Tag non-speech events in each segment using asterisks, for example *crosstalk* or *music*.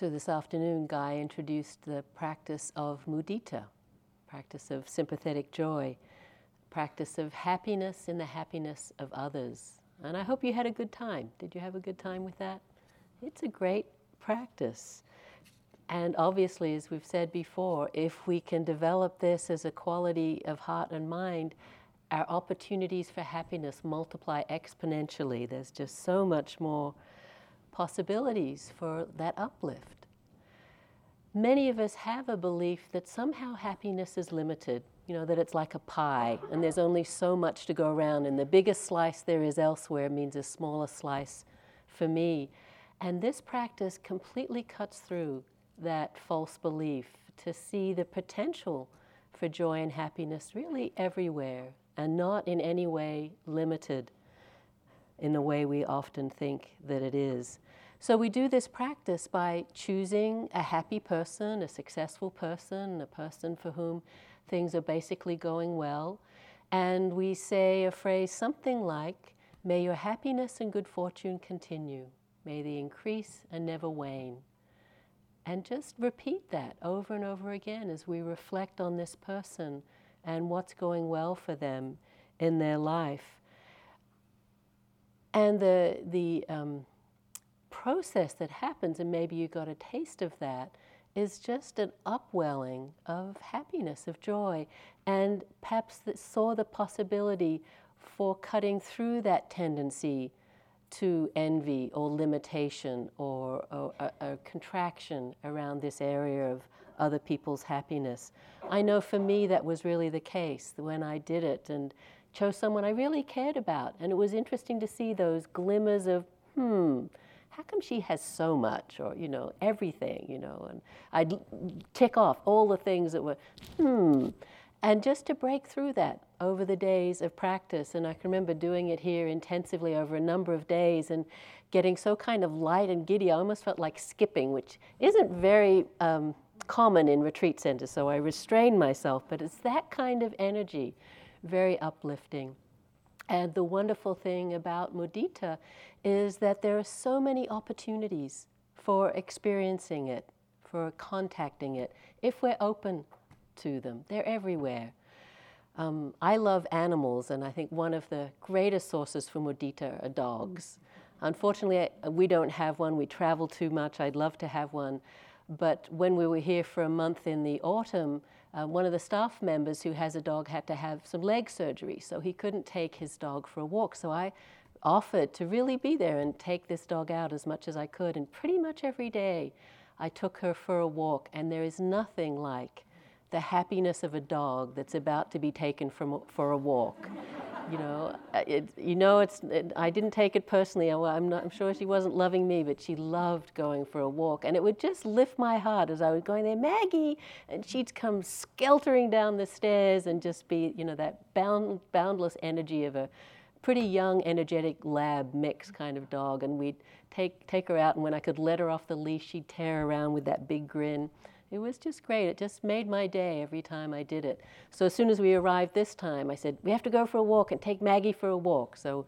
So this afternoon, Guy introduced the practice of mudita, practice of sympathetic joy, practice of happiness in the happiness of others. And I hope you had a good time. Did you have a good time with that? It's a great practice. And obviously, as we've said before, if we can develop this as a quality of heart and mind, our opportunities for happiness multiply exponentially. There's just so much more possibilities for that uplift. Many of us have a belief that somehow happiness is limited, you know, that it's like a pie and there's only so much to go around, and the biggest slice there is elsewhere means a smaller slice for me. And this practice completely cuts through that false belief to see the potential for joy and happiness really everywhere and not in any way limited in the way we often think that it is. So we do this practice by choosing a happy person, a successful person, a person for whom things are basically going well. And we say a phrase something like, May your happiness and good fortune continue. May they increase and never wane. And just repeat that over and over again as we reflect on this person and what's going well for them in their life. And the, the um, process that happens, and maybe you got a taste of that, is just an upwelling of happiness, of joy, and perhaps that saw the possibility for cutting through that tendency to envy or limitation or, or contraction around this area of other people's happiness. I know for me that was really the case when I did it and chose someone I really cared about. And it was interesting to see those glimmers of, hmm, how come she has so much or, you know, everything, you know? And I'd tick off all the things that were, hmm. And just to break through that over the days of practice, and I can remember doing it here intensively over a number of days and getting so kind of light and giddy, I almost felt like skipping, which isn't very um, common in retreat centers, so I restrained myself, but it's that kind of energy, very uplifting. And the wonderful thing about mudita is that there are so many opportunities for experiencing it, for contacting it, if we're open to them. They're everywhere. Um, I love animals, and I think one of the greatest sources for mudita are dogs. Unfortunately, we don't have one. We travel too much. I'd love to have one. But when we were here for a month in the autumn, uh, one of the staff members who has a dog had to have some leg surgery, so he couldn't take his dog for a walk. So I offered to really be there and take this dog out as much as I could. And pretty much every day, I took her for a walk, and there is nothing like the happiness of a dog that's about to be taken from, for a walk. You know, uh, it, you know, it's. It, I didn't take it personally. I'm, not, I'm sure she wasn't loving me, but she loved going for a walk, and it would just lift my heart as I was going there, Maggie, and she'd come skeltering down the stairs and just be, you know, that bound, boundless energy of a pretty young, energetic lab mix kind of dog, and we'd take take her out, and when I could let her off the leash, she'd tear around with that big grin. It was just great. It just made my day every time I did it. So as soon as we arrived this time, I said, We have to go for a walk and take Maggie for a walk. So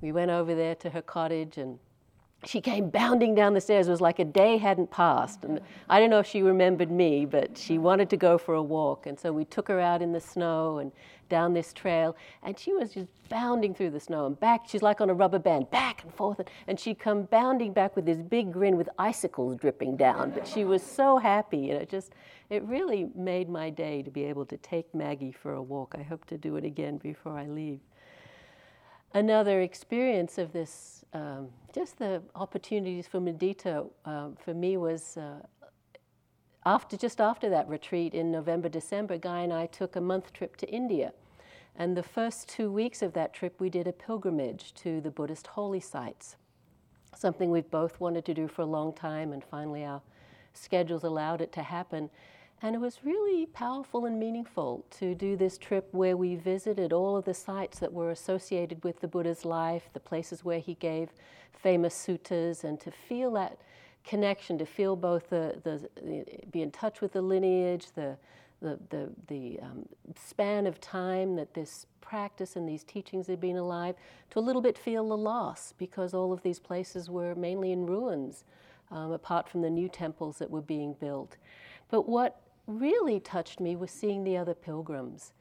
we went over there to her cottage and she came bounding down the stairs. It was like a day hadn't passed. And I don't know if she remembered me, but she wanted to go for a walk. And so we took her out in the snow and down this trail. And she was just bounding through the snow and back. She's like on a rubber band, back and forth. And she'd come bounding back with this big grin with icicles dripping down. But she was so happy. And it just, it really made my day to be able to take Maggie for a walk. I hope to do it again before I leave another experience of this, um, just the opportunities for mudita uh, for me was uh, after just after that retreat in November, December, Guy and I took a month trip to India. And the first two weeks of that trip, we did a pilgrimage to the Buddhist holy sites, something we've both wanted to do for a long time, and finally our schedules allowed it to happen. And it was really powerful and meaningful to do this trip where we visited all of the sites that were associated with the Buddha's life, the places where he gave famous suttas, and to feel that connection, to feel both the, the, the be in touch with the lineage, the, the, the, the um, span of time that this practice and these teachings had been alive, to a little bit feel the loss because all of these places were mainly in ruins um, apart from the new temples that were being built. But what really touched me was seeing the other pilgrims.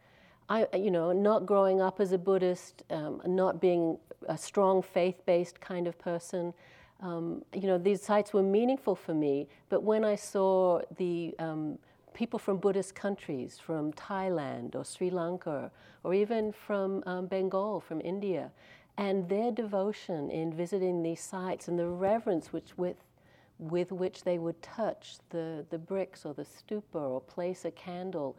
I, you know, not growing up as a Buddhist, um, not being a strong faith-based kind of person. Um, you know, these sites were meaningful for me. But when I saw the um, people from Buddhist countries, from Thailand or Sri Lanka, or even from um, Bengal, from India, and their devotion in visiting these sites and the reverence which with with which they would touch the, the bricks or the stupa or place a candle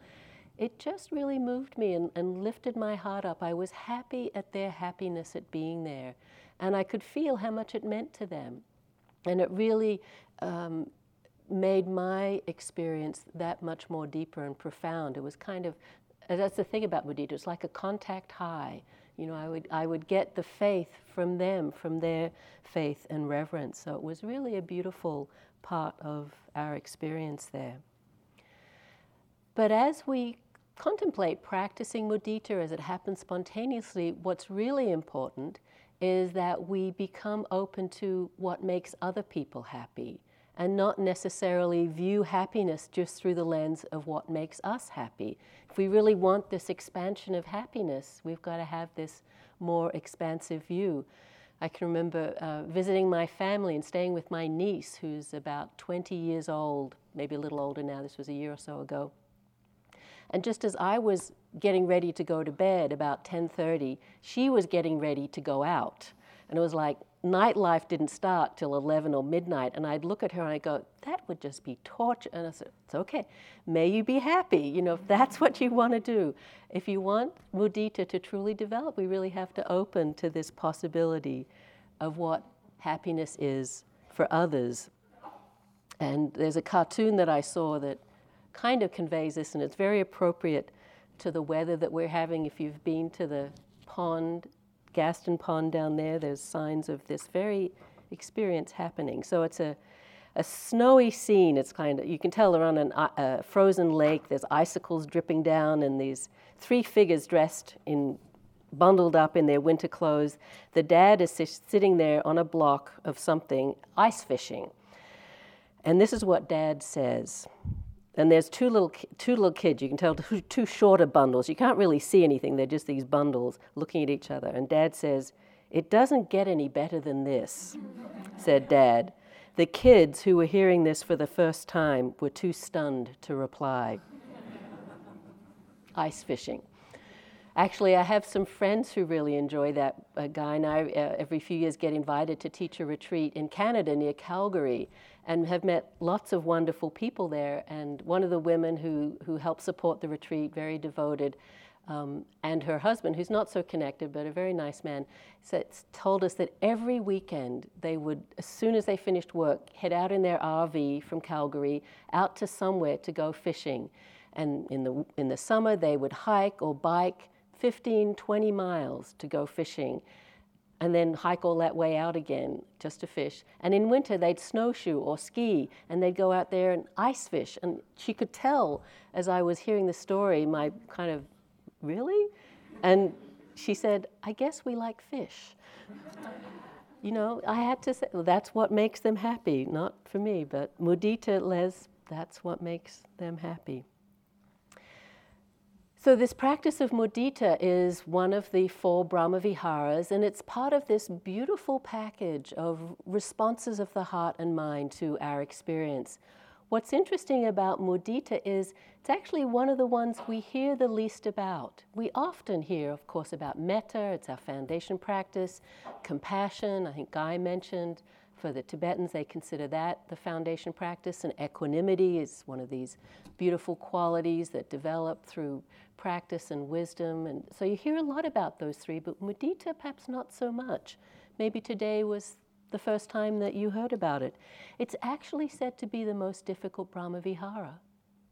it just really moved me and, and, lifted my heart up. I was happy at their happiness at being there, and I could feel how much it meant to them. And it really um, made my experience that much more deeper and profound. It was kind of, that's the thing about mudita, it's like a contact high. You know, I would, I would get the faith from them, from their faith and reverence. So it was really a beautiful part of our experience there. But as we contemplate practicing mudita as it happens spontaneously, what's really important is that we become open to what makes other people happy and not necessarily view happiness just through the lens of what makes us happy. If we really want this expansion of happiness, we've got to have this more expansive view. I can remember uh, visiting my family and staying with my niece, who's about 20 years old, maybe a little older now, this was a year or so ago. And just as I was getting ready to go to bed about 10:30, she was getting ready to go out. And it was like nightlife didn't start till 11 or midnight. And I'd look at her and I'd go, that would just be torture. And I said, it's okay. May you be happy. You know, if that's *laughs* what you want to do. If you want mudita to truly develop, we really have to open to this possibility of what happiness is for others. And there's a cartoon that I saw that kind of conveys this, and it's very appropriate to the weather that we're having. If you've been to the pond, Gaston Pond down there, there's signs of this very experience happening. So it's a, a snowy scene. It's kind of, you can tell they're on a uh, frozen lake. There's icicles dripping down, and these three figures dressed in bundled up in their winter clothes. The dad is sitting there on a block of something, ice fishing. And this is what dad says and there's two little two little kids. You can tell two, two shorter bundles. You can't really see anything. They're just these bundles looking at each other. And Dad says, "It doesn't get any better than this," said Dad. The kids who were hearing this for the first time were too stunned to reply. Ice fishing. Actually, I have some friends who really enjoy that. A guy and I, uh, every few years, get invited to teach a retreat in Canada near Calgary and have met lots of wonderful people there. And one of the women who, who helped support the retreat, very devoted, um, and her husband, who's not so connected but a very nice man, said, told us that every weekend they would, as soon as they finished work, head out in their RV from Calgary out to somewhere to go fishing. And in the, in the summer, they would hike or bike 15, 20 miles to go fishing and then hike all that way out again just to fish. And in winter, they'd snowshoe or ski, and they'd go out there and ice fish. And she could tell as I was hearing the story, my kind of, really? And she said, I guess we like fish. you know, I had to say, well, that's what makes them happy, not for me, but mudita les, that's what makes them happy. So, this practice of mudita is one of the four Brahmaviharas, and it's part of this beautiful package of responses of the heart and mind to our experience. What's interesting about mudita is it's actually one of the ones we hear the least about. We often hear, of course, about metta, it's our foundation practice, compassion, I think Guy mentioned. For the Tibetans, they consider that the foundation practice, and equanimity is one of these beautiful qualities that develop through practice and wisdom. And so you hear a lot about those three, but mudita perhaps not so much. Maybe today was the first time that you heard about it. It's actually said to be the most difficult Brahmavihara.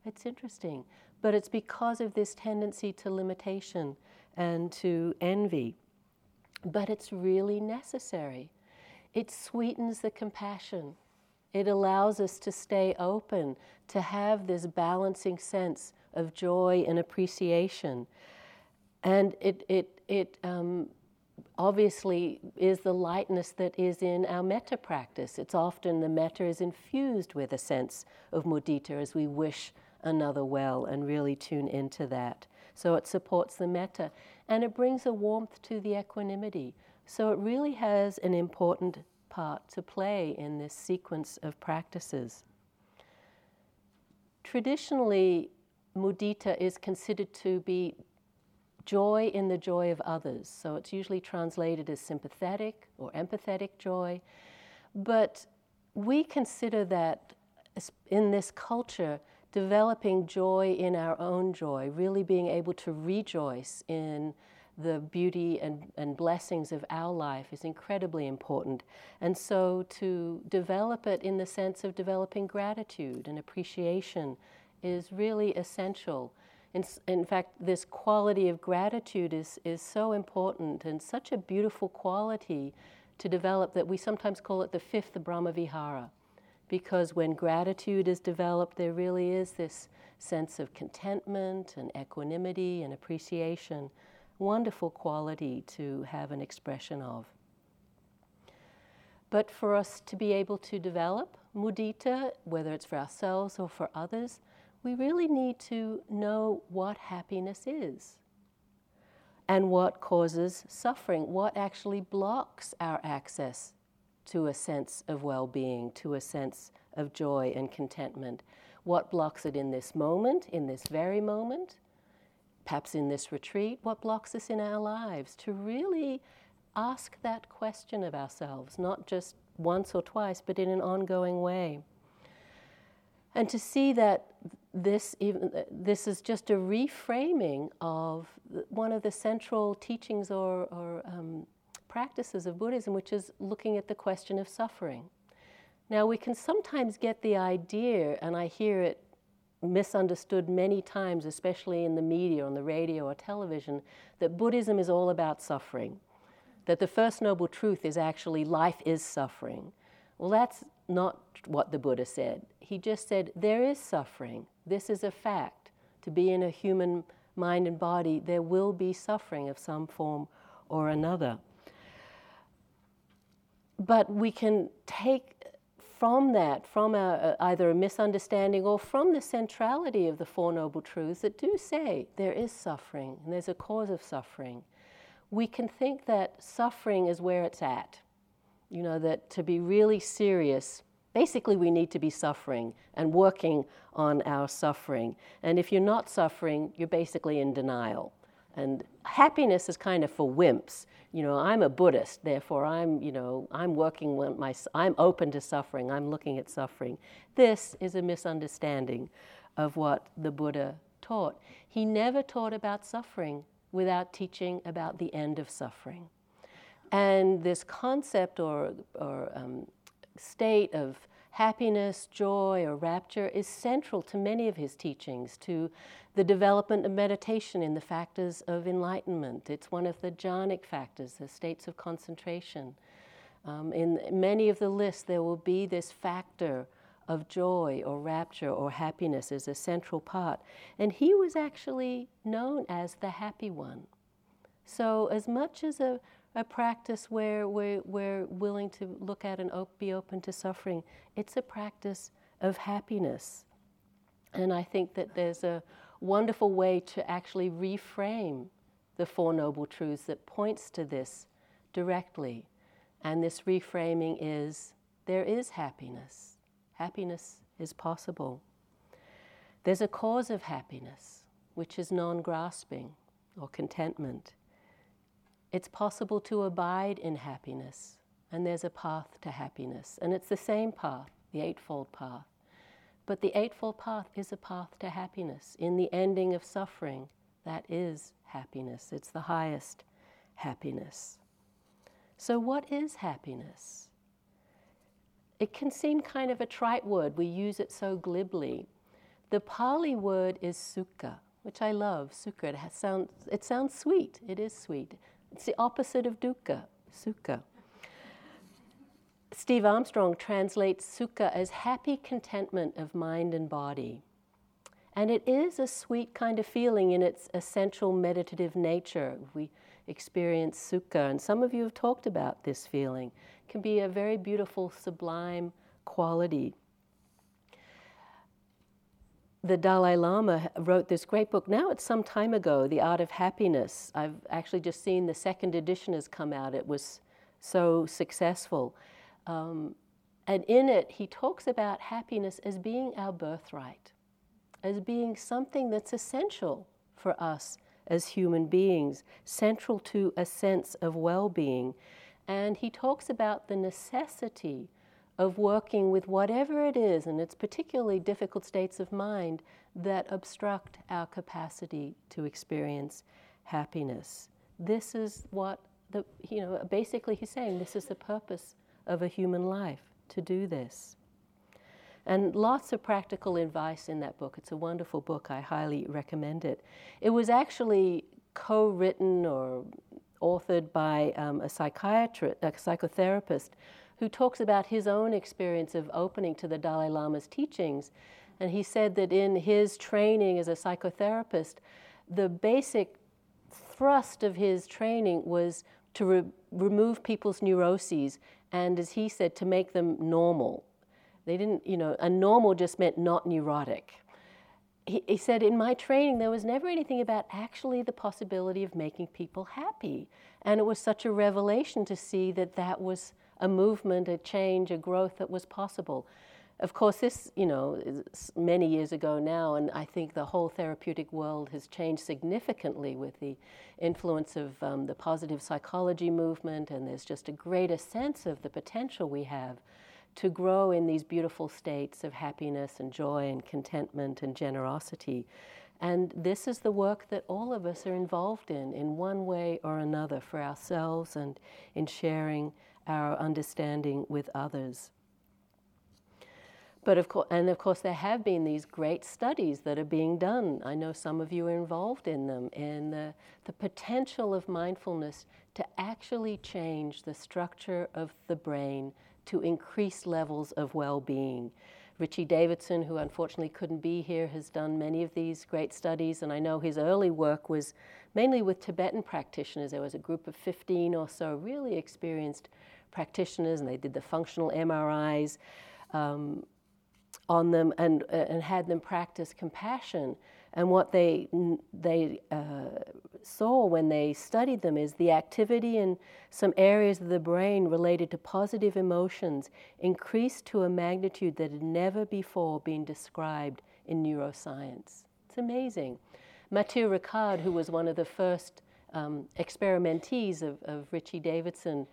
It's interesting, but it's because of this tendency to limitation and to envy. But it's really necessary. It sweetens the compassion. It allows us to stay open, to have this balancing sense of joy and appreciation. And it, it, it um, obviously is the lightness that is in our metta practice. It's often the metta is infused with a sense of mudita as we wish another well and really tune into that. So it supports the metta and it brings a warmth to the equanimity. So it really has an important part to play in this sequence of practices. Traditionally, mudita is considered to be joy in the joy of others. So it's usually translated as sympathetic or empathetic joy. But we consider that in this culture, developing joy in our own joy, really being able to rejoice in the beauty and, and blessings of our life is incredibly important. And so to develop it in the sense of developing gratitude and appreciation is really essential. In, in fact, this quality of gratitude is, is so important and such a beautiful quality to develop that we sometimes call it the fifth Brahmavihara. Because when gratitude is developed, there really is this sense of contentment and equanimity and appreciation. Wonderful quality to have an expression of. But for us to be able to develop mudita, whether it's for ourselves or for others, we really need to know what happiness is and what causes suffering, what actually blocks our access to a sense of well being, to a sense of joy and contentment. What blocks it in this moment, in this very moment, perhaps in this retreat? What blocks us in our lives? To really ask that question of ourselves, not just once or twice, but in an ongoing way. And to see that this, even, this is just a reframing of one of the central teachings or, or um, practices of Buddhism, which is looking at the question of suffering. Now, we can sometimes get the idea, and I hear it misunderstood many times, especially in the media, on the radio or television, that Buddhism is all about suffering. That the First Noble Truth is actually life is suffering. Well, that's not what the Buddha said. He just said, there is suffering. This is a fact. To be in a human mind and body, there will be suffering of some form or another. But we can take from that, from a, a, either a misunderstanding or from the centrality of the Four Noble Truths that do say there is suffering and there's a cause of suffering, we can think that suffering is where it's at. You know, that to be really serious, basically we need to be suffering and working on our suffering. And if you're not suffering, you're basically in denial. And happiness is kind of for wimps. You know, I'm a Buddhist, therefore I'm, you know, I'm working with my, I'm open to suffering, I'm looking at suffering. This is a misunderstanding of what the Buddha taught. He never taught about suffering without teaching about the end of suffering. And this concept or, or um, state of happiness, joy, or rapture is central to many of his teachings, to the development of meditation in the factors of enlightenment. It's one of the jhanic factors, the states of concentration. Um, in many of the lists, there will be this factor of joy or rapture or happiness as a central part. And he was actually known as the happy one. So, as much as a a practice where we're, we're willing to look at and op- be open to suffering. It's a practice of happiness. And I think that there's a wonderful way to actually reframe the Four Noble Truths that points to this directly. And this reframing is there is happiness. Happiness is possible. There's a cause of happiness, which is non grasping or contentment. It's possible to abide in happiness, and there's a path to happiness. And it's the same path, the Eightfold Path. But the Eightfold Path is a path to happiness. In the ending of suffering, that is happiness. It's the highest happiness. So, what is happiness? It can seem kind of a trite word. We use it so glibly. The Pali word is sukha, which I love. Sukha. It, sounds, it sounds sweet. It is sweet. It's the opposite of dukkha, sukha. Steve Armstrong translates sukha as happy contentment of mind and body. And it is a sweet kind of feeling in its essential meditative nature. We experience sukha. And some of you have talked about this feeling. It can be a very beautiful, sublime quality. The Dalai Lama wrote this great book. Now it's some time ago, The Art of Happiness. I've actually just seen the second edition has come out. It was so successful. Um, and in it, he talks about happiness as being our birthright, as being something that's essential for us as human beings, central to a sense of well being. And he talks about the necessity of working with whatever it is, and it's particularly difficult states of mind that obstruct our capacity to experience happiness. This is what the, you know, basically he's saying this is the purpose of a human life to do this. And lots of practical advice in that book. It's a wonderful book. I highly recommend it. It was actually co written or authored by um, a psychiatrist, a psychotherapist, who talks about his own experience of opening to the Dalai Lama's teachings. And he said that in his training as a psychotherapist, the basic thrust of his training was to re- remove people's neuroses and, as he said, to make them normal they didn't, you know, a normal just meant not neurotic. He, he said, in my training, there was never anything about actually the possibility of making people happy. And it was such a revelation to see that that was a movement, a change, a growth that was possible. Of course, this, you know, many years ago now, and I think the whole therapeutic world has changed significantly with the influence of um, the positive psychology movement, and there's just a greater sense of the potential we have to grow in these beautiful states of happiness and joy and contentment and generosity. And this is the work that all of us are involved in, in one way or another, for ourselves and in sharing our understanding with others. But of course, and of course, there have been these great studies that are being done. I know some of you are involved in them, and the, the potential of mindfulness to actually change the structure of the brain to increase levels of well being. Richie Davidson, who unfortunately couldn't be here, has done many of these great studies, and I know his early work was mainly with Tibetan practitioners. There was a group of 15 or so really experienced practitioners, and they did the functional MRIs um, on them and, uh, and had them practice compassion. And what they, they uh, saw when they studied them is the activity in some areas of the brain related to positive emotions increased to a magnitude that had never before been described in neuroscience. It's amazing. Matthieu Ricard, who was one of the first um, experimentees of, of Richie Davidson,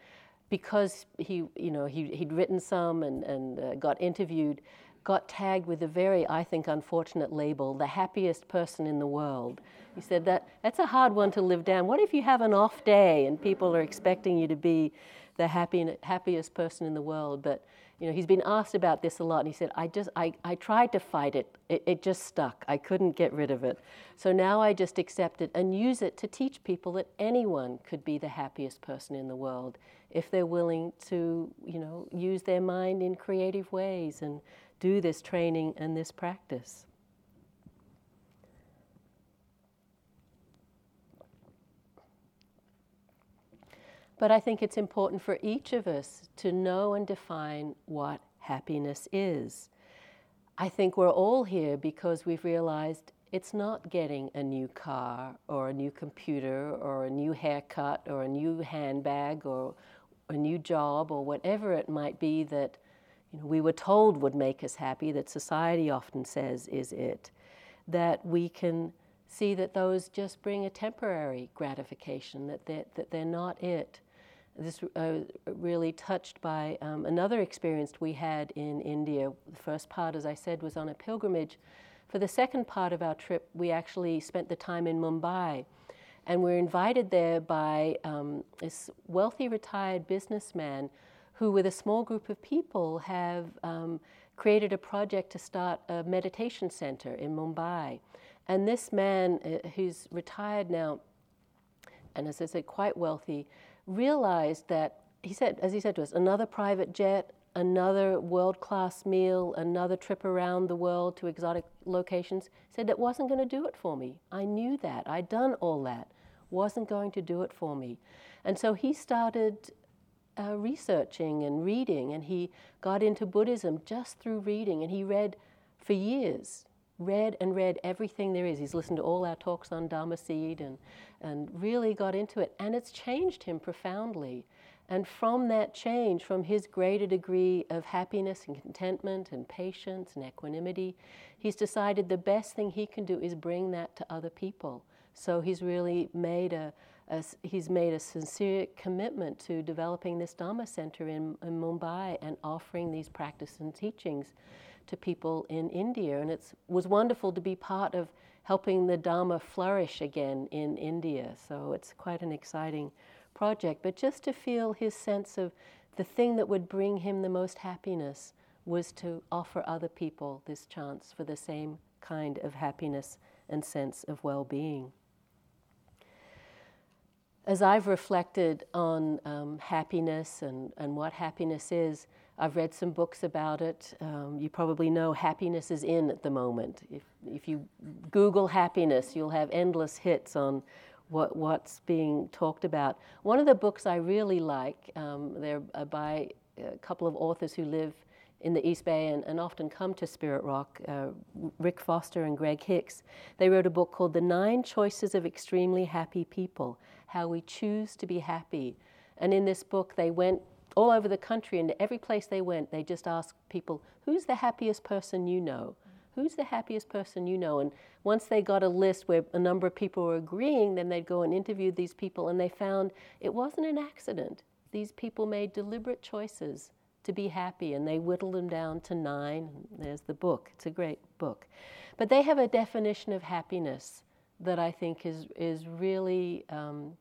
because he, you know, he, he'd written some and, and uh, got interviewed, got tagged with a very, I think, unfortunate label, the happiest person in the world. He said that that's a hard one to live down. What if you have an off day and people are expecting you to be the happy, happiest person in the world? But you know, he's been asked about this a lot, and he said, "I just, I, I tried to fight it. it. It just stuck. I couldn't get rid of it. So now I just accept it and use it to teach people that anyone could be the happiest person in the world if they're willing to, you know, use their mind in creative ways and do this training and this practice. But I think it's important for each of us to know and define what happiness is. I think we're all here because we've realized it's not getting a new car or a new computer or a new haircut or a new handbag or a new job or whatever it might be that you know, we were told would make us happy, that society often says is it, that we can see that those just bring a temporary gratification, that they're, that they're not it. This uh, really touched by um, another experience we had in India. The first part, as I said, was on a pilgrimage. For the second part of our trip, we actually spent the time in Mumbai. And we're invited there by um, this wealthy retired businessman who, with a small group of people, have um, created a project to start a meditation center in Mumbai. And this man, uh, who's retired now, and as I said, quite wealthy, realized that he said, as he said to us, another private jet, another world class meal, another trip around the world to exotic locations, said that wasn't going to do it for me. I knew that. I'd done all that. Wasn't going to do it for me. And so he started uh, researching and reading, and he got into Buddhism just through reading, and he read for years, read and read everything there is. He's listened to all our talks on Dharma Seed and, and really got into it, and it's changed him profoundly. And from that change, from his greater degree of happiness and contentment and patience and equanimity, he's decided the best thing he can do is bring that to other people. So he's really made a, a he's made a sincere commitment to developing this Dharma center in, in Mumbai and offering these practices and teachings to people in India. And it was wonderful to be part of helping the Dharma flourish again in India. So it's quite an exciting project, but just to feel his sense of the thing that would bring him the most happiness was to offer other people this chance for the same kind of happiness and sense of well being. As I've reflected on um, happiness and, and what happiness is, I've read some books about it. Um, you probably know happiness is in at the moment. If, if you Google happiness, you'll have endless hits on what, what's being talked about. One of the books I really like, um, they're uh, by a couple of authors who live in the East Bay and, and often come to Spirit Rock, uh, Rick Foster and Greg Hicks. They wrote a book called The Nine Choices of Extremely Happy People How We Choose to Be Happy. And in this book, they went all over the country, and every place they went, they just asked people, Who's the happiest person you know? who's the happiest person you know? And once they got a list where a number of people were agreeing, then they'd go and interview these people, and they found it wasn't an accident. These people made deliberate choices to be happy, and they whittled them down to nine. There's the book. It's a great book. But they have a definition of happiness that I think is, is really um,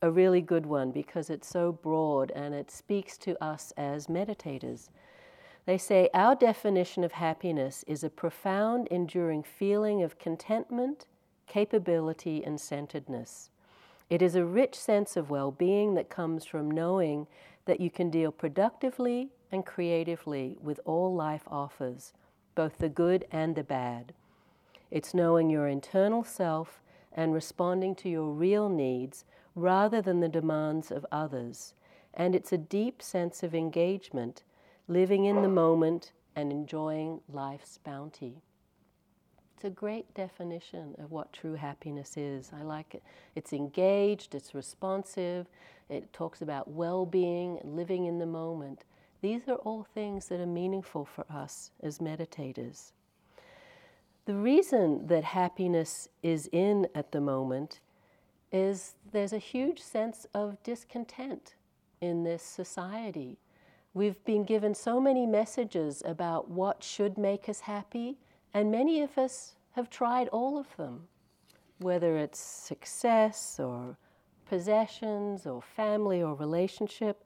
a really good one because it's so broad and it speaks to us as meditators. They say our definition of happiness is a profound, enduring feeling of contentment, capability, and centeredness. It is a rich sense of well being that comes from knowing that you can deal productively and creatively with all life offers, both the good and the bad. It's knowing your internal self and responding to your real needs rather than the demands of others. And it's a deep sense of engagement living in the moment and enjoying life's bounty. It's a great definition of what true happiness is. I like it. It's engaged, it's responsive, it talks about well being, living in the moment. These are all things that are meaningful for us as meditators. The reason that happiness is in at the moment is there's a huge sense of discontent in this society. We've been given so many messages about what should make us happy, and many of us have tried all of them, whether it's success or possessions or family or relationship.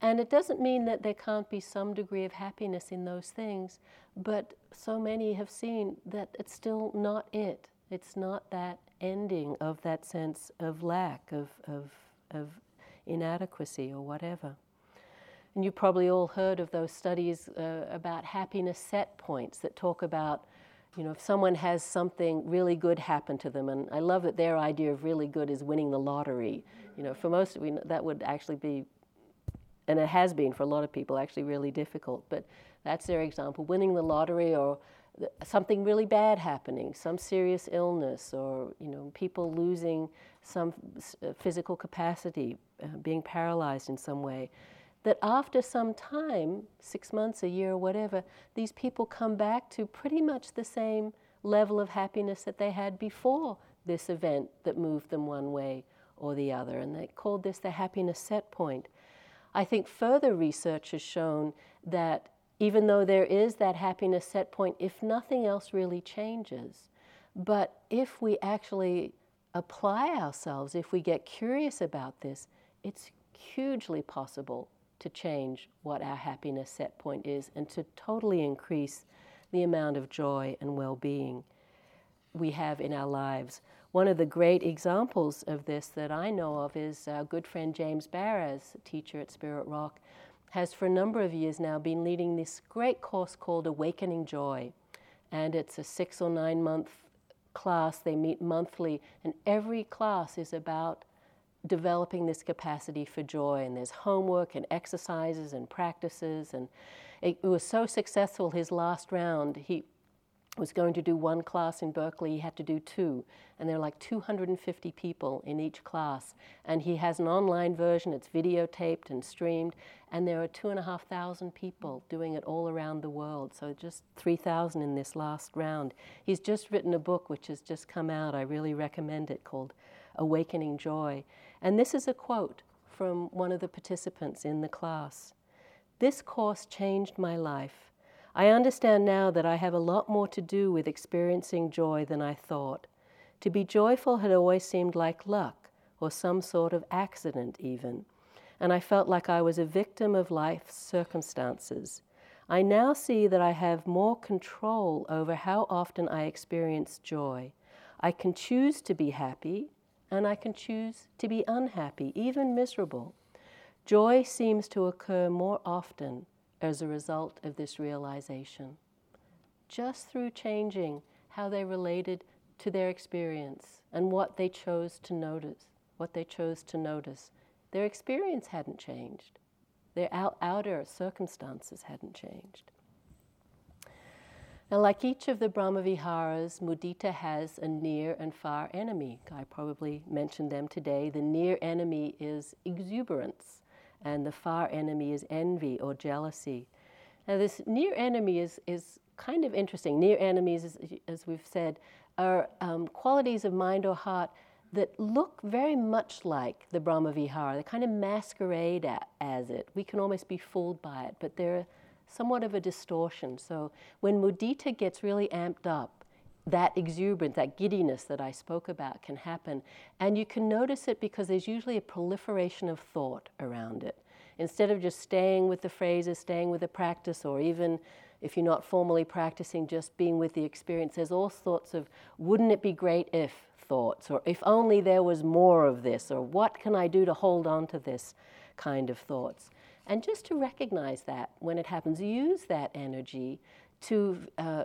And it doesn't mean that there can't be some degree of happiness in those things, but so many have seen that it's still not it. It's not that ending of that sense of lack, of, of, of inadequacy or whatever. And you've probably all heard of those studies uh, about happiness set points that talk about, you know, if someone has something really good happen to them, and I love that their idea of really good is winning the lottery. You know, for most of we that would actually be, and it has been for a lot of people, actually really difficult. But that's their example: winning the lottery or something really bad happening, some serious illness, or you know, people losing some uh, physical capacity, uh, being paralyzed in some way that after some time, six months, a year, whatever, these people come back to pretty much the same level of happiness that they had before this event that moved them one way or the other. And they called this the happiness set point. I think further research has shown that even though there is that happiness set point, if nothing else really changes, but if we actually apply ourselves, if we get curious about this, it's hugely possible to change what our happiness set point is and to totally increase the amount of joy and well being we have in our lives. One of the great examples of this that I know of is our good friend James Baraz, teacher at Spirit Rock, has for a number of years now been leading this great course called Awakening Joy. And it's a six or nine month class, they meet monthly, and every class is about developing this capacity for joy. And there's homework and exercises and practices. And it, was so successful, his last round, he was going to do one class in Berkeley, he had to do two. And there are like 250 people in each class. And he has an online version, it's videotaped and streamed. And there are two and a half thousand people doing it all around the world. So just 3,000 in this last round. He's just written a book which has just come out. I really recommend it called Awakening Joy. And this is a quote from one of the participants in the class. This course changed my life. I understand now that I have a lot more to do with experiencing joy than I thought. To be joyful had always seemed like luck, or some sort of accident, even, and I felt like I was a victim of life's circumstances. I now see that I have more control over how often I experience joy. I can choose to be happy, and I can choose to be unhappy, even miserable. Joy seems to occur more often as a result of this realization, just through changing how they related to their experience and what they chose to notice, what they chose to notice. Their experience hadn't changed. Their out- outer circumstances hadn't changed. Now, like each of the Brahmaviharas, mudita has a near and far enemy. I probably mentioned them today. The near enemy is exuberance, and the far enemy is envy or jealousy. Now, this near enemy is, is kind of interesting. Near enemies, as, as we've said, are um, qualities of mind or heart that look very much like the Brahmavihara. They kind of masquerade as it. We can almost be fooled by it, but they're somewhat of a distortion. So when mudita gets really amped up, that exuberance, that giddiness that I spoke about can happen. And you can notice it because there's usually a proliferation of thought around it. Instead of just staying with the phrases, staying with the practice, or even if you're not formally practicing, just being with the experience, there's all sorts of wouldn't it be great if thoughts, or if only there was more of this, or what can I do to hold on to this kind of thoughts. And just to recognize that when it happens, use that energy to uh,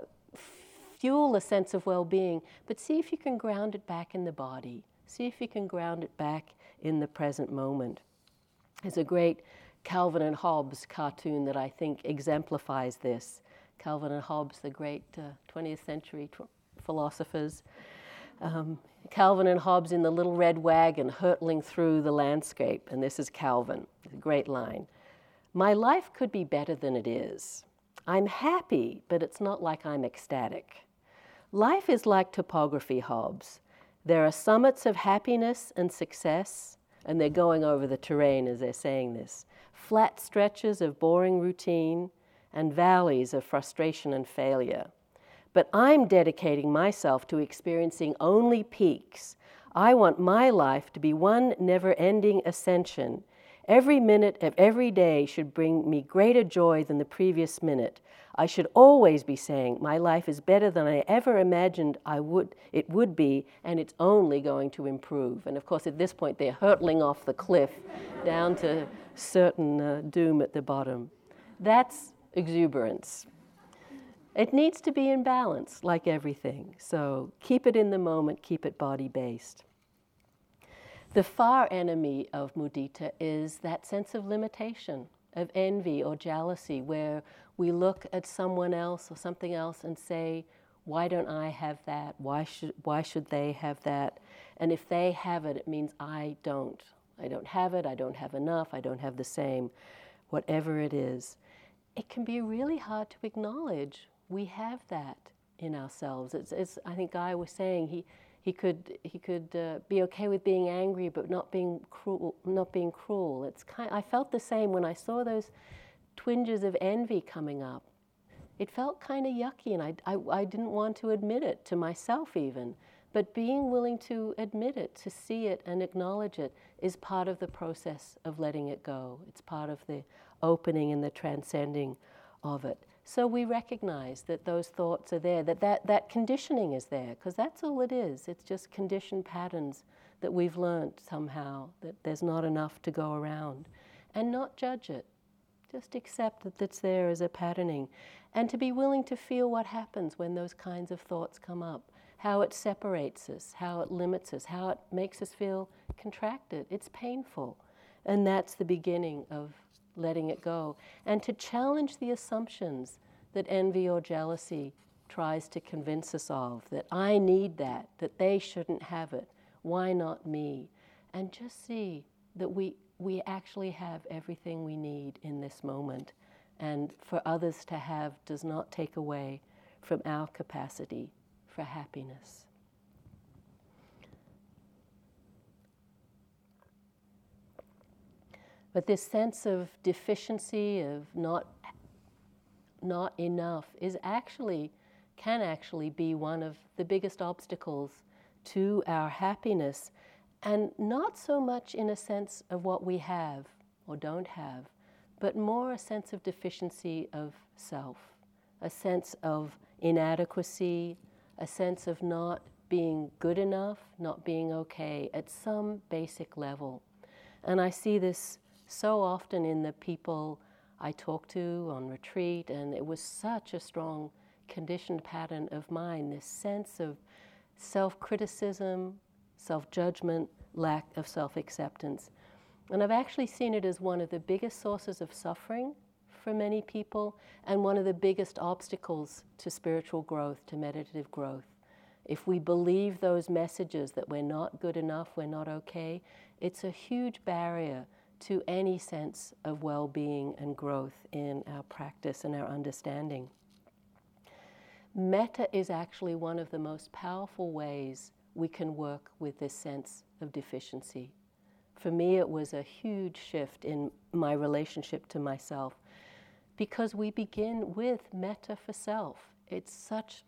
fuel a sense of well being, but see if you can ground it back in the body. See if you can ground it back in the present moment. There's a great Calvin and Hobbes cartoon that I think exemplifies this. Calvin and Hobbes, the great uh, 20th century t- philosophers. Um, Calvin and Hobbes in the little red wagon hurtling through the landscape, and this is Calvin, a great line. My life could be better than it is. I'm happy, but it's not like I'm ecstatic. Life is like topography, Hobbes. There are summits of happiness and success, and they're going over the terrain as they're saying this, flat stretches of boring routine, and valleys of frustration and failure. But I'm dedicating myself to experiencing only peaks. I want my life to be one never ending ascension Every minute of every day should bring me greater joy than the previous minute. I should always be saying, My life is better than I ever imagined I would, it would be, and it's only going to improve. And of course, at this point, they're hurtling off the cliff down to certain uh, doom at the bottom. That's exuberance. It needs to be in balance, like everything. So keep it in the moment, keep it body based. The far enemy of mudita is that sense of limitation, of envy or jealousy, where we look at someone else or something else and say, why don't I have that? Why should, why should they have that? And if they have it, it means I don't. I don't have it, I don't have enough, I don't have the same, whatever it is. It can be really hard to acknowledge we have that in ourselves. It's, it's I think Guy was saying he, he could he could uh, be okay with being angry but not being cruel not being cruel it's kind I felt the same when I saw those twinges of envy coming up it felt kind of yucky and I, I, I didn't want to admit it to myself even but being willing to admit it to see it and acknowledge it is part of the process of letting it go it's part of the opening and the transcending of it so we recognize that those thoughts are there, that that, that conditioning is there, because that's all it is. It's just conditioned patterns that we've learned somehow, that there's not enough to go around. And not judge it. Just accept that it's there as a patterning. And to be willing to feel what happens when those kinds of thoughts come up. how it separates us, how it limits us, how it makes us feel contracted. It's painful. And that's the beginning of letting it go. And to challenge the assumptions that envy or jealousy tries to convince us of that I need that, that they shouldn't have it, why not me? And just see that we, we actually have everything we need in this moment. And for others to have does not take away from our capacity for happiness. But this sense of deficiency, of not, not enough, is actually, can actually be one of the biggest obstacles to our happiness. And not so much in a sense of what we have or don't have, but more a sense of deficiency of self, a sense of inadequacy, a sense of not being good enough, not being okay at some basic level. And I see this so often in the people I talk to on retreat, and it was such a strong conditioned pattern of mine this sense of self criticism, self judgment, lack of self acceptance. And I've actually seen it as one of the biggest sources of suffering for many people and one of the biggest obstacles to spiritual growth, to meditative growth. If we believe those messages that we're not good enough, we're not okay, it's a huge barrier to any sense of well being and growth in our practice and our understanding. Metta is actually one of the most powerful ways we can work with this sense of deficiency. For me, it was a huge shift in my relationship to myself because we begin with metta for self. It's such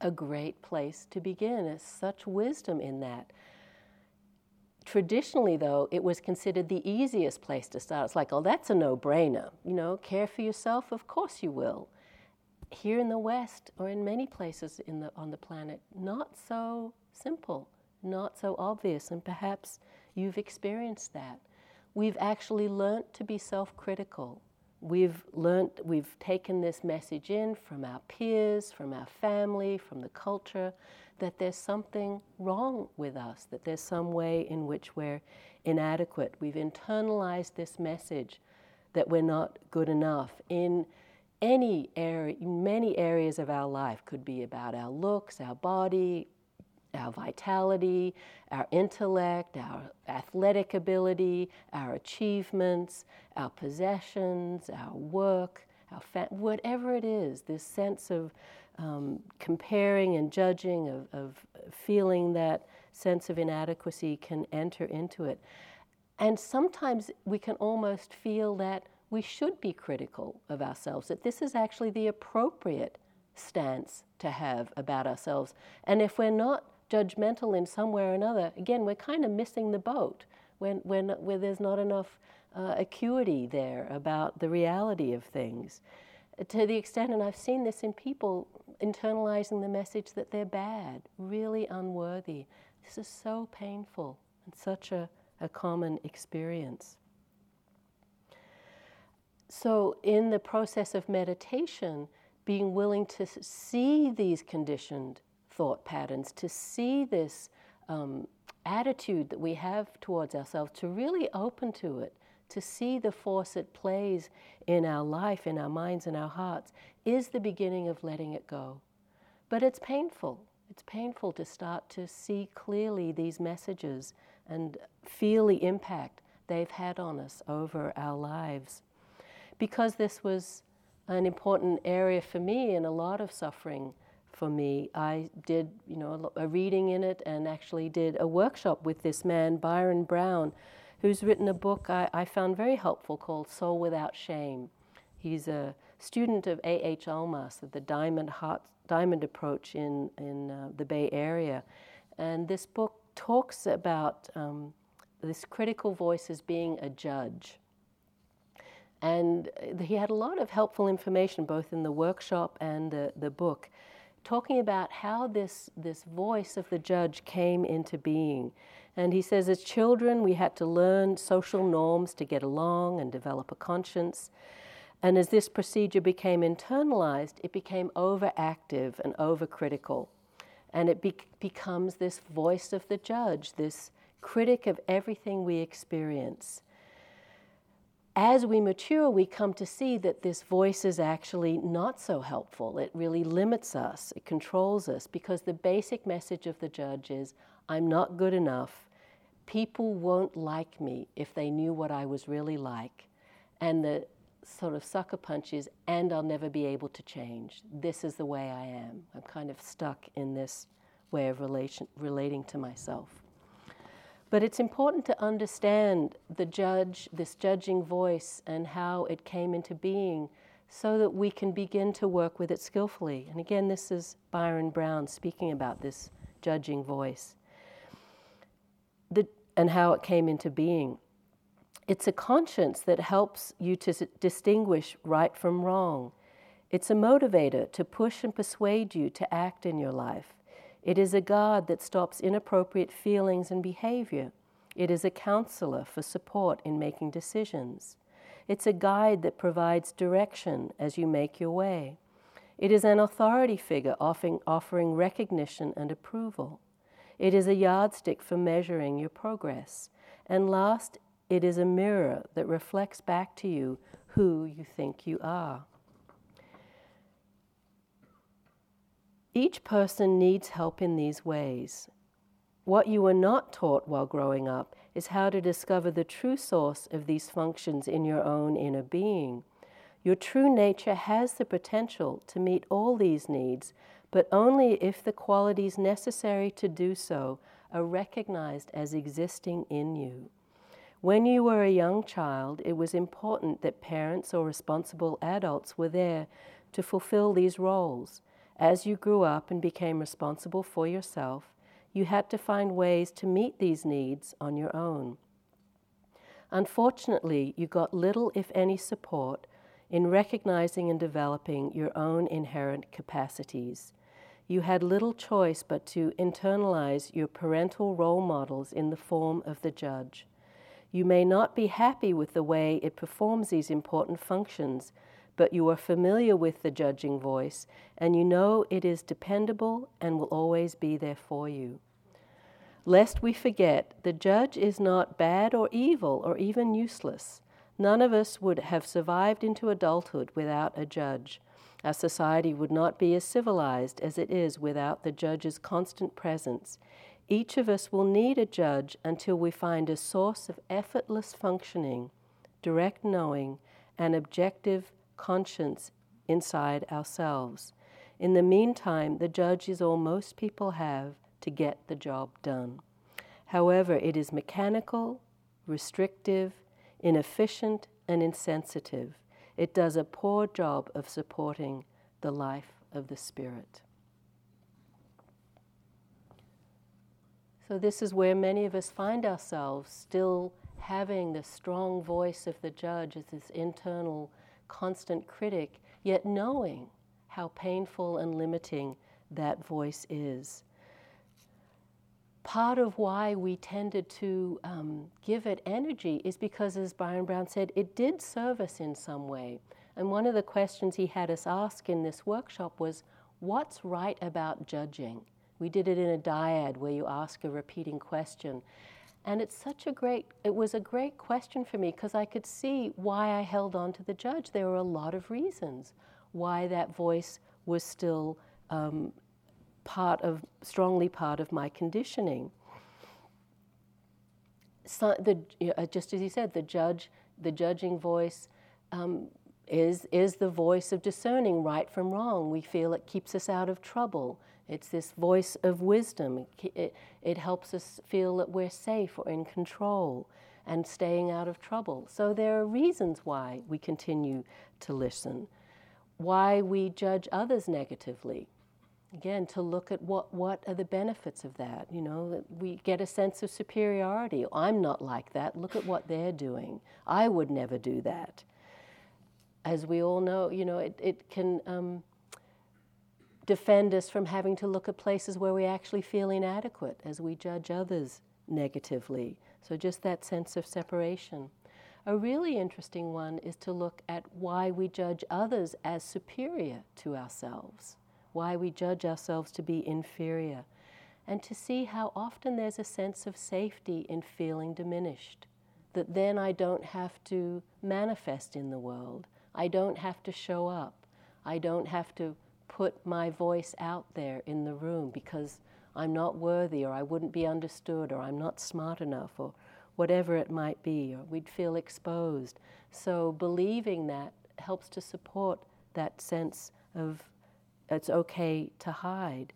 a great place to begin. There's such wisdom in that. Traditionally, though, it was considered the easiest place to start. It's like, oh, that's a no brainer. You know, care for yourself, of course you will. Here in the West, or in many places the, on the planet, not so simple, not so obvious, and perhaps you've experienced that. We've actually learnt to be self critical we've learnt, we've taken this message in from our peers, from our family, from the culture, that there's something wrong with us, that there's some way in which we're inadequate. We've internalized this message that we're not good enough in any area, many areas of our life. Could be about our looks, our body, our vitality, our intellect, our athletic ability, our achievements, our possessions, our work, our fa- whatever it is, this sense of um, comparing and judging, of, of feeling that sense of inadequacy can enter into it. And sometimes we can almost feel that we should be critical of ourselves, that this is actually the appropriate stance to have about ourselves. And if we're not judgmental in some way or another, again, we're kind of missing the boat when, when, where there's not enough uh, acuity there about the reality of things. To the extent, and I've seen this in people internalizing the message that they're bad, really unworthy. This is so painful and such a, a common experience. So, in the process of meditation, being willing to see these conditioned thought patterns, to see this um, attitude that we have towards ourselves, to really open to it, to see the force it plays in our life, in our minds, and our hearts, is the beginning of letting it go. But it's painful. It's painful to start to see clearly these messages and feel the impact they've had on us over our lives. Because this was an important area for me in a lot of suffering for me. I did, you know, a reading in it and actually did a workshop with this man, Byron Brown, who's written a book I, I found very helpful called Soul Without Shame. He's a student of A.H. Almaas, of the Diamond, Heart, Diamond approach in, in uh, the Bay Area. And this book talks about um, this critical voice as being a judge. And he had a lot of helpful information both in the workshop and the, the book talking about how this, this voice of the judge came into being. And he says, as children, we had to learn social norms to get along and develop a conscience. And as this procedure became internalized, it became overactive and overcritical. And it be- becomes this voice of the judge, this critic of everything we experience. As we mature, we come to see that this voice is actually not so helpful. It really limits us, it controls us, because the basic message of the judge is I'm not good enough. People won't like me if they knew what I was really like. And the sort of sucker punch is, and I'll never be able to change. This is the way I am. I'm kind of stuck in this way of relation, relating to myself. But it's important to understand the judge, this judging voice, and how it came into being so that we can begin to work with it skillfully. And again, this is Byron Brown speaking about this judging voice the, and how it came into being. It's a conscience that helps you to distinguish right from wrong. It's a motivator to push and persuade you to act in your life. It is a guard that stops inappropriate feelings and behavior. It is a counselor for support in making decisions. It's a guide that provides direction as you make your way. It is an authority figure offering, offering recognition and approval. It is a yardstick for measuring your progress. And last, it is a mirror that reflects back to you who you think you are. Each person needs help in these ways. What you were not taught while growing up is how to discover the true source of these functions in your own inner being. Your true nature has the potential to meet all these needs, but only if the qualities necessary to do so are recognized as existing in you. When you were a young child, it was important that parents or responsible adults were there to fulfill these roles. As you grew up and became responsible for yourself, you had to find ways to meet these needs on your own. Unfortunately, you got little, if any, support in recognizing and developing your own inherent capacities. You had little choice but to internalize your parental role models in the form of the judge. You may not be happy with the way it performs these important functions, but you are familiar with the judging voice and you know it is dependable and will always be there for you. Lest we forget, the judge is not bad or evil or even useless. None of us would have survived into adulthood without a judge. Our society would not be as civilized as it is without the judge's constant presence. Each of us will need a judge until we find a source of effortless functioning, direct knowing, and objective conscience inside ourselves. In the meantime, the judge is all most people have to get the job done. However, it is mechanical, restrictive, inefficient, and insensitive. It does a poor job of supporting the life of the Spirit. So, this is where many of us find ourselves still having the strong voice of the judge as this internal, constant critic, yet knowing how painful and limiting that voice is. Part of why we tended to um, give it energy is because, as Byron Brown said, it did serve us in some way. And one of the questions he had us ask in this workshop was, What's right about judging? We did it in a dyad where you ask a repeating question. And it's such a great, it was a great question for me because I could see why I held on to the judge. There were a lot of reasons why that voice was still um, part of, strongly part of my conditioning. So the, just as you said, the judge, the judging voice um, is, is the voice of discerning right from wrong. We feel it keeps us out of trouble. It's this voice of wisdom. It, it helps us feel that we're safe or in control and staying out of trouble. So there are reasons why we continue to listen, why we judge others negatively. Again, to look at what, what are the benefits of that. You know, we get a sense of superiority. I'm not like that. Look at what they're doing. I would never do that. As we all know, you know, it, it can um, defend us from having to look at places where we actually feel inadequate as we judge others negatively. So, just that sense of separation. A really interesting one is to look at why we judge others as superior to ourselves. why we judge ourselves to be inferior, and to see how often there's a sense of safety in feeling diminished. That then I don't have to manifest in the world, I don't have to show up, I don't have to put my voice out there in the room because I'm not worthy or I wouldn't be understood or I'm not smart enough or whatever it might be, or we'd feel exposed. So believing that helps to support that sense of it's okay to hide.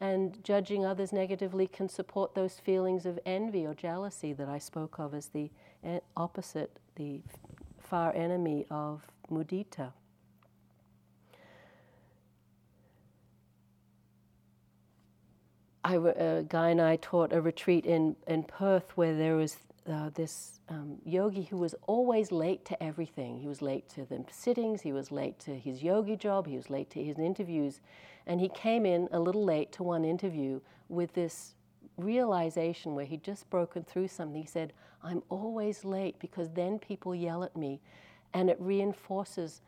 And judging others negatively can support those feelings of envy or jealousy that I spoke of as the opposite, the far enemy of mudita. I, a guy and I taught a retreat in, in Perth where there was uh, this um, yogi who was always late to everything. He was late to the sittings, he was late to his yogi job, he was late to his interviews. And he came in a little late to one interview with this realization where he'd just broken through something. He said, I'm always late because then people yell at me and it reinforces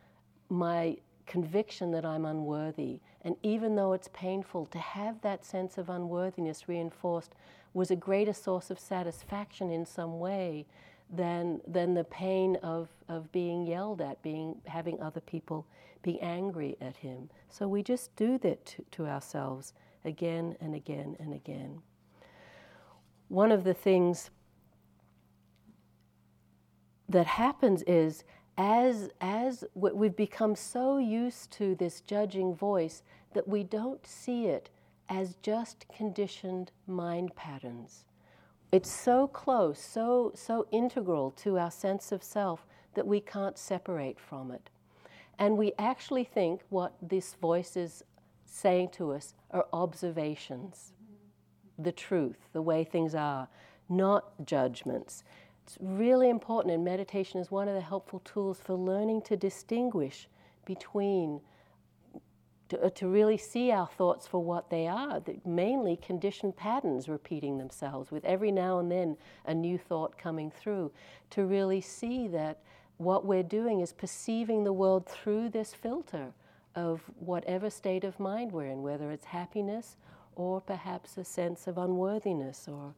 my conviction that I'm unworthy. And even though it's painful, to have that sense of unworthiness reinforced was a greater source of satisfaction in some way than, than the pain of, of being yelled at, being, having other people be angry at him. So we just do that to, to ourselves again and again and again. One of the things that happens is as, as we've become so used to this judging voice that we don't see it as just conditioned mind patterns. It's so close, so, so integral to our sense of self that we can't separate from it. And we actually think what this voice is saying to us are observations, the truth, the way things are, not judgments. It's really important, and meditation is one of the helpful tools for learning to distinguish between, to, uh, to really see our thoughts for what they are, mainly conditioned patterns repeating themselves, with every now and then a new thought coming through, to really see that what we're doing is perceiving the world through this filter of whatever state of mind we're in, whether it's happiness or perhaps a sense of unworthiness or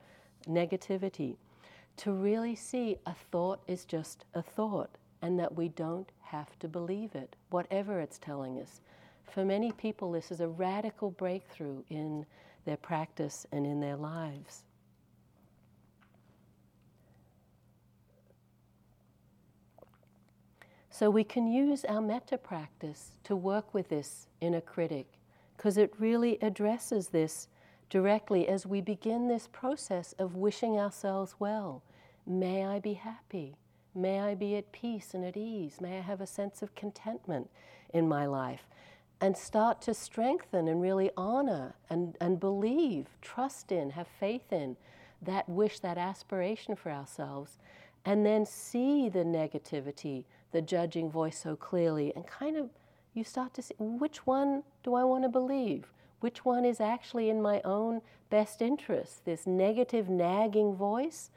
negativity to really see a thought is just a thought and that we don't have to believe it, whatever it's telling us. For many people, this is a radical breakthrough in their practice and in their lives. So we can use our metta practice to work with this inner critic because it really addresses this directly as we begin this process of wishing ourselves well May I be happy. May I be at peace and at ease. May I have a sense of contentment in my life. And start to strengthen and really honor and, and believe, trust in, have faith in that wish, that aspiration for ourselves. And then see the negativity, the judging voice so clearly, and kind of you start to see which one do I want to believe? Which one is actually in my own best interest? This negative, nagging voice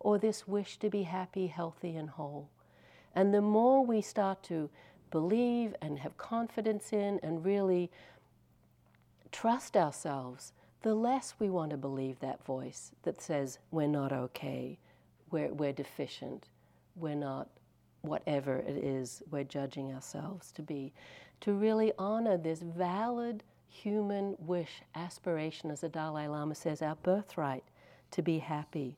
or this wish to be happy, healthy, and whole. And the more we start to believe and have confidence in and really trust ourselves, the less we want to believe that voice that says we're not okay, we're, we're deficient, we're not whatever it is we're judging ourselves to be. To really honor this valid human wish, aspiration, as the Dalai Lama says, our birthright to be happy.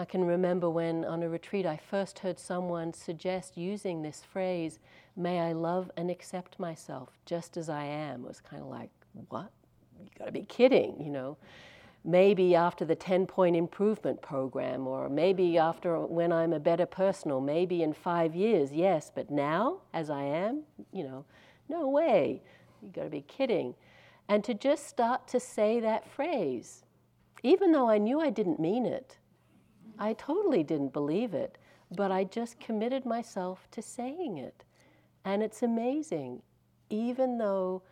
I can remember when on a retreat I first heard someone suggest using this phrase, may I love and accept myself just as I am. It was kind of like, what? You gotta be kidding, you know. Maybe after the 10 point improvement program, or maybe after when I'm a better person, or maybe in five years, yes, but now, as I am, you know, no way. You gotta be kidding. And to just start to say that phrase, even though I knew I didn't mean it, I totally didn't believe it, but I just committed myself to saying it. And it's amazing, even though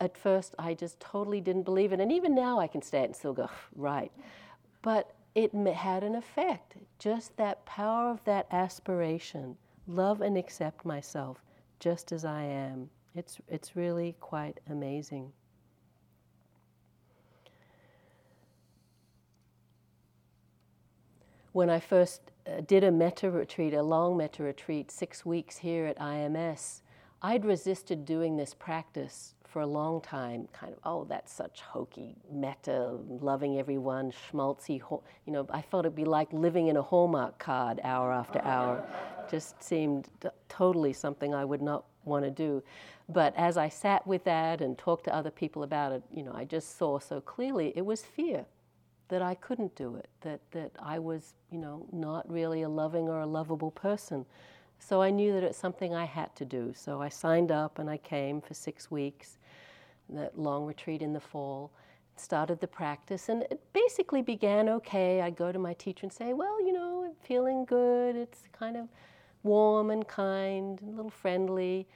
at first I just totally didn't believe it. And even now I can say it and still go, *laughs* right. But it had an effect, just that power of that aspiration love and accept myself just as I am. It's, it's really quite amazing. When I first uh, did a metta retreat, a long metta retreat, six weeks here at IMS, I'd resisted doing this practice for a long time, kind of, oh, that's such hokey metta, loving everyone, schmaltzy. You know, I felt it'd be like living in a Hallmark card hour after hour. Just seemed totally something I would not want to do. But as I sat with that and talked to other people about it, you know, I just saw so clearly it was fear that I couldn't do it, that, that I was, you know, not really a loving or a lovable person. So I knew that it's something I had to do. So I signed up and I came for six weeks, that long retreat in the fall, started the practice, and it basically began okay. I'd go to my teacher and say, Well, you know, I'm feeling good. It's kind of warm and kind, and a little friendly.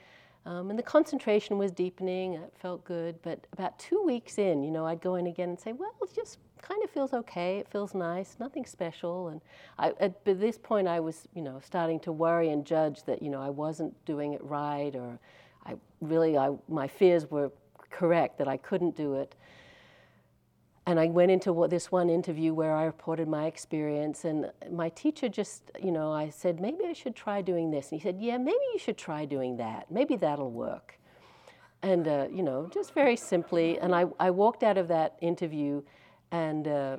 Um, and the concentration was deepening, it felt good. But about two weeks in, you know, I'd go in again and say, Well, just kind of feels okay. It feels nice, nothing special. And I, at this point, I was, you know, starting to worry and judge that, you know, I wasn't doing it right, or I really, I, my fears were correct that I couldn't do it. And I went into what, this one interview where I reported my experience, and my teacher just, you know, I said, maybe I should try doing this. And he said, yeah, maybe you should try doing that. Maybe that'll work. And, uh, you know, just very simply. And I, I walked out of that interview and uh,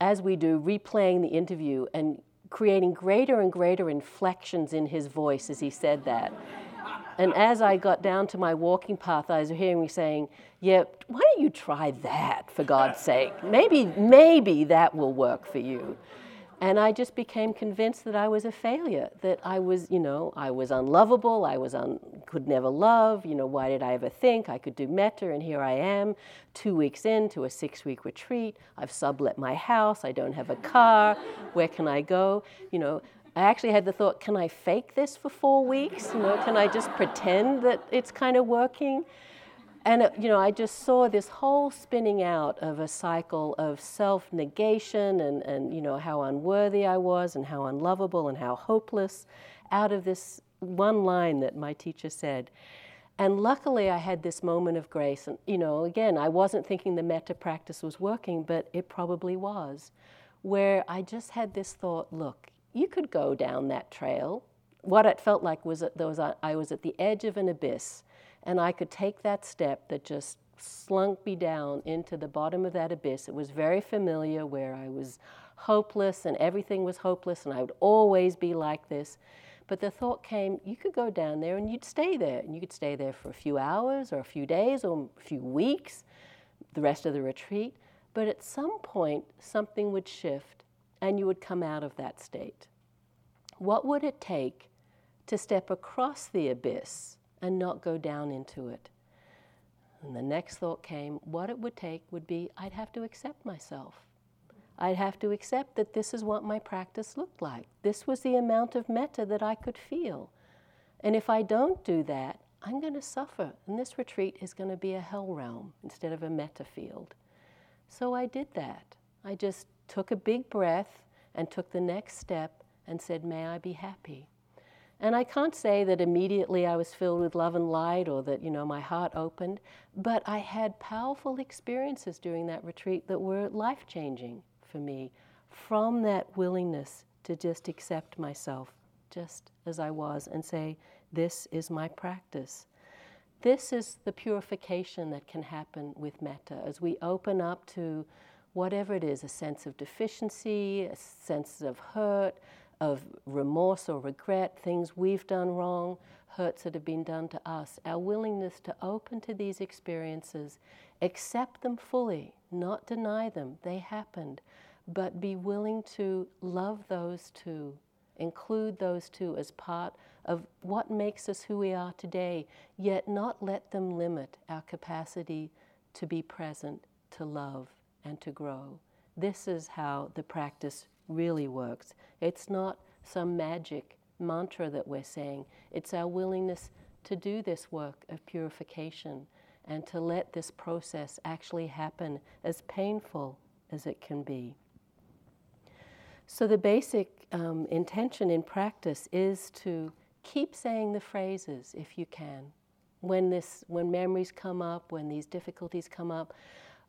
as we do, replaying the interview and creating greater and greater inflections in his voice as he said that. And as I got down to my walking path, I was hearing me saying, Yeah, why don't you try that for God's sake? Maybe, maybe that will work for you. And I just became convinced that I was a failure, that I was, you know, I was unlovable, I was un, could never love, you know, why did I ever think I could do metta? And here I am, two weeks into a six week retreat. I've sublet my house, I don't have a car, where can I go? You know, I actually had the thought, can I fake this for four weeks? You know, can I just pretend that it's kind of working? and it, you know, I just saw this whole spinning out of a cycle of self-negation and, and you know how unworthy I was and how unlovable and how hopeless out of this one line that my teacher said. And luckily, I had this moment of grace. And, you know, again, I wasn't thinking the metta practice was working, but it probably was, where I just had this thought look, you could go down that trail. What it felt like was that was I was at the edge of an abyss and I could take that step that just slunk me down into the bottom of that abyss. It was very familiar where I was hopeless and everything was hopeless and I would always be like this. But the thought came, you could go down there and you'd stay there. And you could stay there for a few hours or a few days or a few weeks, the rest of the retreat. But at some point, something would shift and you would come out of that state. What would it take to step across the abyss and not go down into it. And the next thought came what it would take would be I'd have to accept myself. I'd have to accept that this is what my practice looked like. This was the amount of metta that I could feel. And if I don't do that, I'm going to suffer. And this retreat is going to be a hell realm instead of a metta field. So I did that. I just took a big breath and took the next step and said, May I be happy. And I can't say that immediately I was filled with love and light or that, you know, my heart opened, but I had powerful experiences during that retreat that were life changing for me from that willingness to just accept myself just as I was and say, This is my practice. This is the purification that can happen with metta as we open up to whatever it is a sense of deficiency, a sense of hurt, of remorse or regret, things we've done wrong, hurts that have been done to us, our willingness to open to these experiences, accept them fully, not deny them, they happened, but be willing to love those two, include those two as part of what makes us who we are today, yet not let them limit our capacity to be present, to love, and to grow. This is how the practice really works. It's not some magic mantra that we're saying, it's our willingness to do this work of purification and to let this process actually happen as painful as it can be. So, the basic um, intention in practice is to keep saying the phrases if you can. when this when memories come up, when these difficulties come up.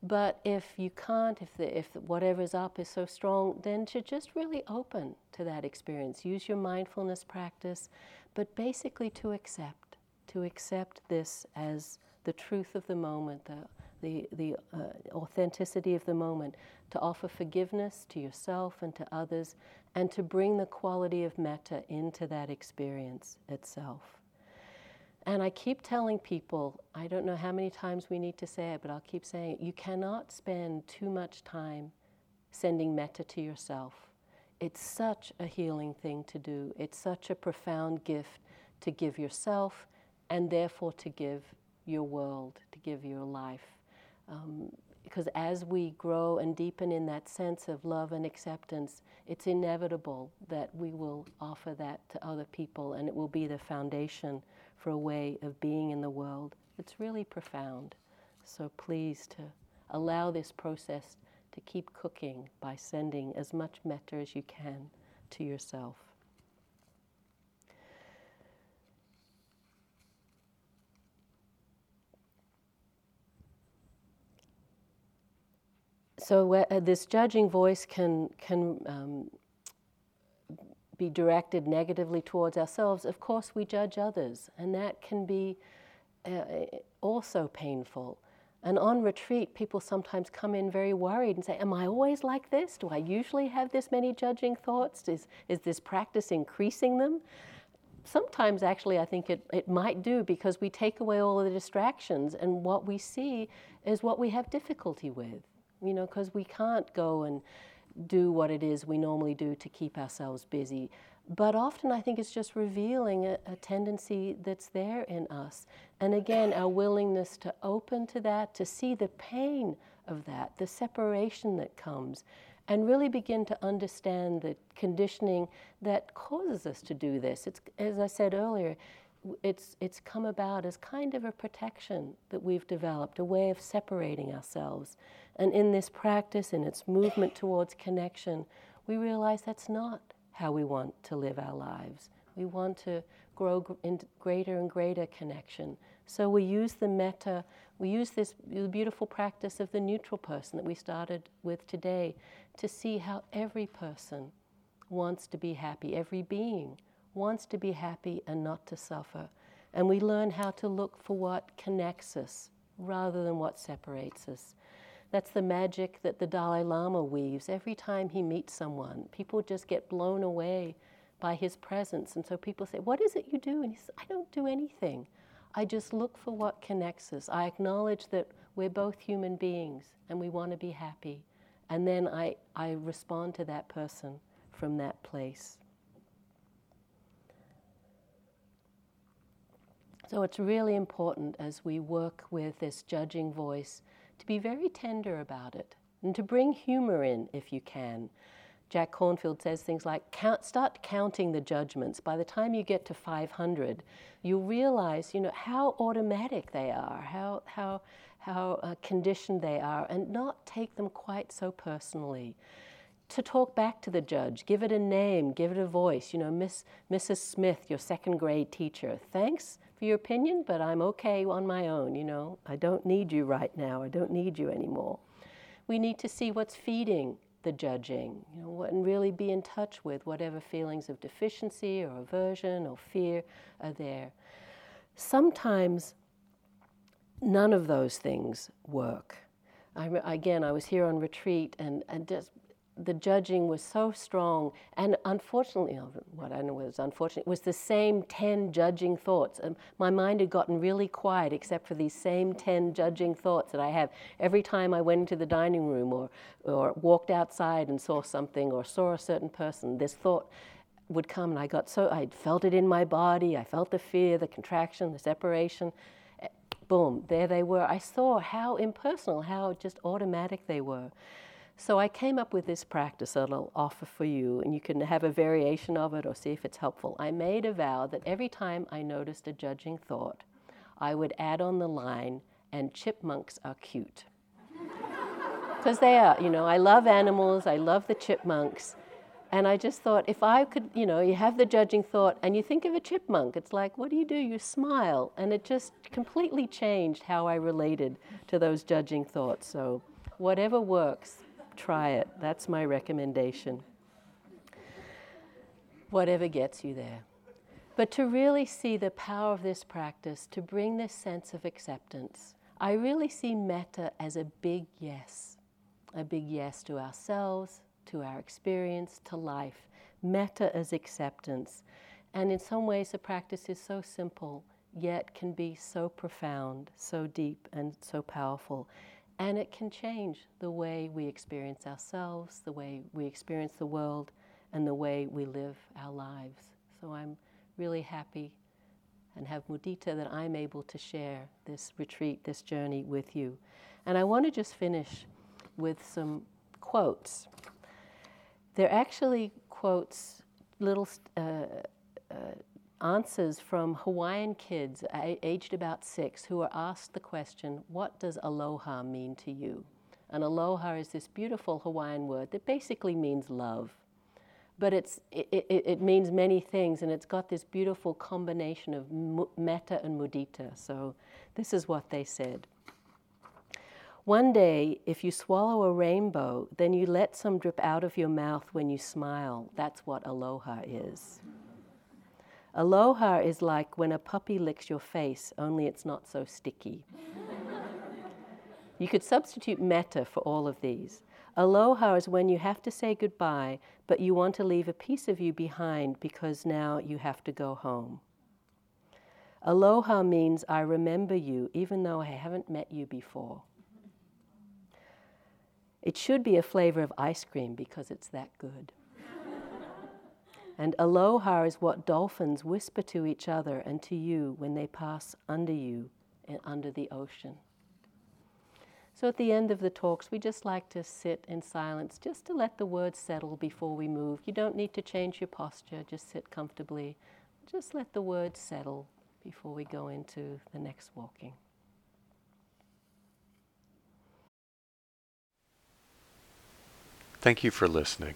But if you can't, if the, if whatever's up is so strong, then to just really open to that experience. Use your mindfulness practice, but basically to accept, to accept this as the truth of the moment, the the, the uh, authenticity of the moment, to offer forgiveness to yourself and to others, and to bring the quality of metta into that experience itself. And I keep telling people, I don't know how many times we need to say it, but I'll keep saying it. You cannot spend too much time sending metta to yourself. It's such a healing thing to do. It's such a profound gift to give yourself and therefore to give your world, to give your life. Um, because as we grow and deepen in that sense of love and acceptance, it's inevitable that we will offer that to other people and it will be the foundation for a way of being in the world. It's really profound. So please to allow this process to keep cooking by sending as much metta as you can to yourself. So uh, this judging voice can can um, be directed negatively towards ourselves. Of course, we judge others, and that can be uh, also painful. And on retreat, people sometimes come in very worried and say, Am I always like this? Do I usually have this many judging thoughts? Is, is this practice increasing them? Sometimes, actually, I think it, it might do because we take away all of the distractions, and what we see is what we have difficulty with you know, because we can't go and do what it is we normally do to keep ourselves busy. But often I think it's just revealing a, a, tendency that's there in us. And again, our willingness to open to that, to see the pain of that, the separation that comes, and really begin to understand the conditioning that causes us to do this. It's, as I said earlier, it's, it's come about as kind of a protection that we've developed, a way of separating ourselves. And in this practice, in its movement towards connection, we realize that's not how we want to live our lives. We want to grow in greater and greater connection. So we use the metta, we use this beautiful practice of the neutral person that we started with today to see how every person wants to be happy, every being wants to be happy and not to suffer. And we learn how to look for what connects us rather than what separates us. That's the magic that the Dalai Lama weaves every time he meets someone. People just get blown away by his presence. And so people say, What is it you do? And he says, I don't do anything. I just look for what connects us. I acknowledge that we're both human beings and we want to be happy. And then I, I respond to that person from that place. So it's really important as we work with this judging voice to be very tender about it and to bring humor in if you can. Jack Kornfield says things like count, start counting the judgments. By the time you get to 500, you'll realize, you know, how automatic they are, how, how, how uh, conditioned they are, and not take them quite so personally to talk back to the judge, give it a name, give it a voice. You know, Miss, Mrs. Smith, your second grade teacher, thanks for your opinion, but I'm okay on my own. You know, I don't need you right now. I don't need you anymore. We need to see what's feeding the judging, you know, and really be in touch with whatever feelings of deficiency or aversion or fear are there. Sometimes none of those things work. I, again, I was here on retreat, and, and just the judging was so strong, and unfortunately, what I know was unfortunate was the same ten judging thoughts. And my mind had gotten really quiet, except for these same ten judging thoughts that I have every time I went into the dining room or or walked outside and saw something or saw a certain person. This thought would come, and I got so I felt it in my body. I felt the fear, the contraction, the separation. Eh, boom, there they were. I saw how impersonal, how just automatic they were. So I came up with this practice that I'll offer for you, and you can have a variation of it or see if it's helpful. I made a vow that every time I noticed a judging thought, I would add on the line, and chipmunks are cute. *laughs* Because they are, you know, I love animals, I love the chipmunks, And I just thought, if I could, you know, you have the judging thought and you think of a chipmunk, it's like, what do you do? You smile. And it just completely changed how I related to those judging thoughts. So, whatever works, try it. That's my recommendation. Whatever gets you there. But to really see the power of this practice, to bring this sense of acceptance, I really see metta as a big yes, a big yes to ourselves, to our experience, to life. Metta as acceptance. And in some ways, the practice is so simple, yet can be so profound, so deep, and so powerful. And it can change the way we experience ourselves, the way we experience the world, and the way we live our lives. So I'm really happy and have mudita that I'm able to share this retreat, this journey with you. And I want to just finish with some quotes. They're actually quotes, little uh, uh, answers from Hawaiian kids aged about six who are asked the question, What does aloha mean to you? And aloha is this beautiful Hawaiian word that basically means love but it's, it, it, it, means many things, and it's got this beautiful combination of metta and mudita. So, this is what they said. One day, if you swallow a rainbow, then you let some drip out of your mouth when you smile. That's what aloha is. Aloha is like when a puppy licks your face, only it's not so sticky. you could substitute metta for all of these. Aloha is when you have to say goodbye, but you want to leave a piece of you behind because now you have to go home. Aloha means I remember you even though I haven't met you before. It should be a flavor of ice cream because it's that good. And aloha is what dolphins whisper to each other and to you when they pass under you and under the ocean. So at the end of the talks, we just like to sit in silence just to let the words settle before we move. You don't need to change your posture, just sit comfortably. Just let the words settle before we go into the next walking. Thank you for listening.